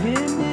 closer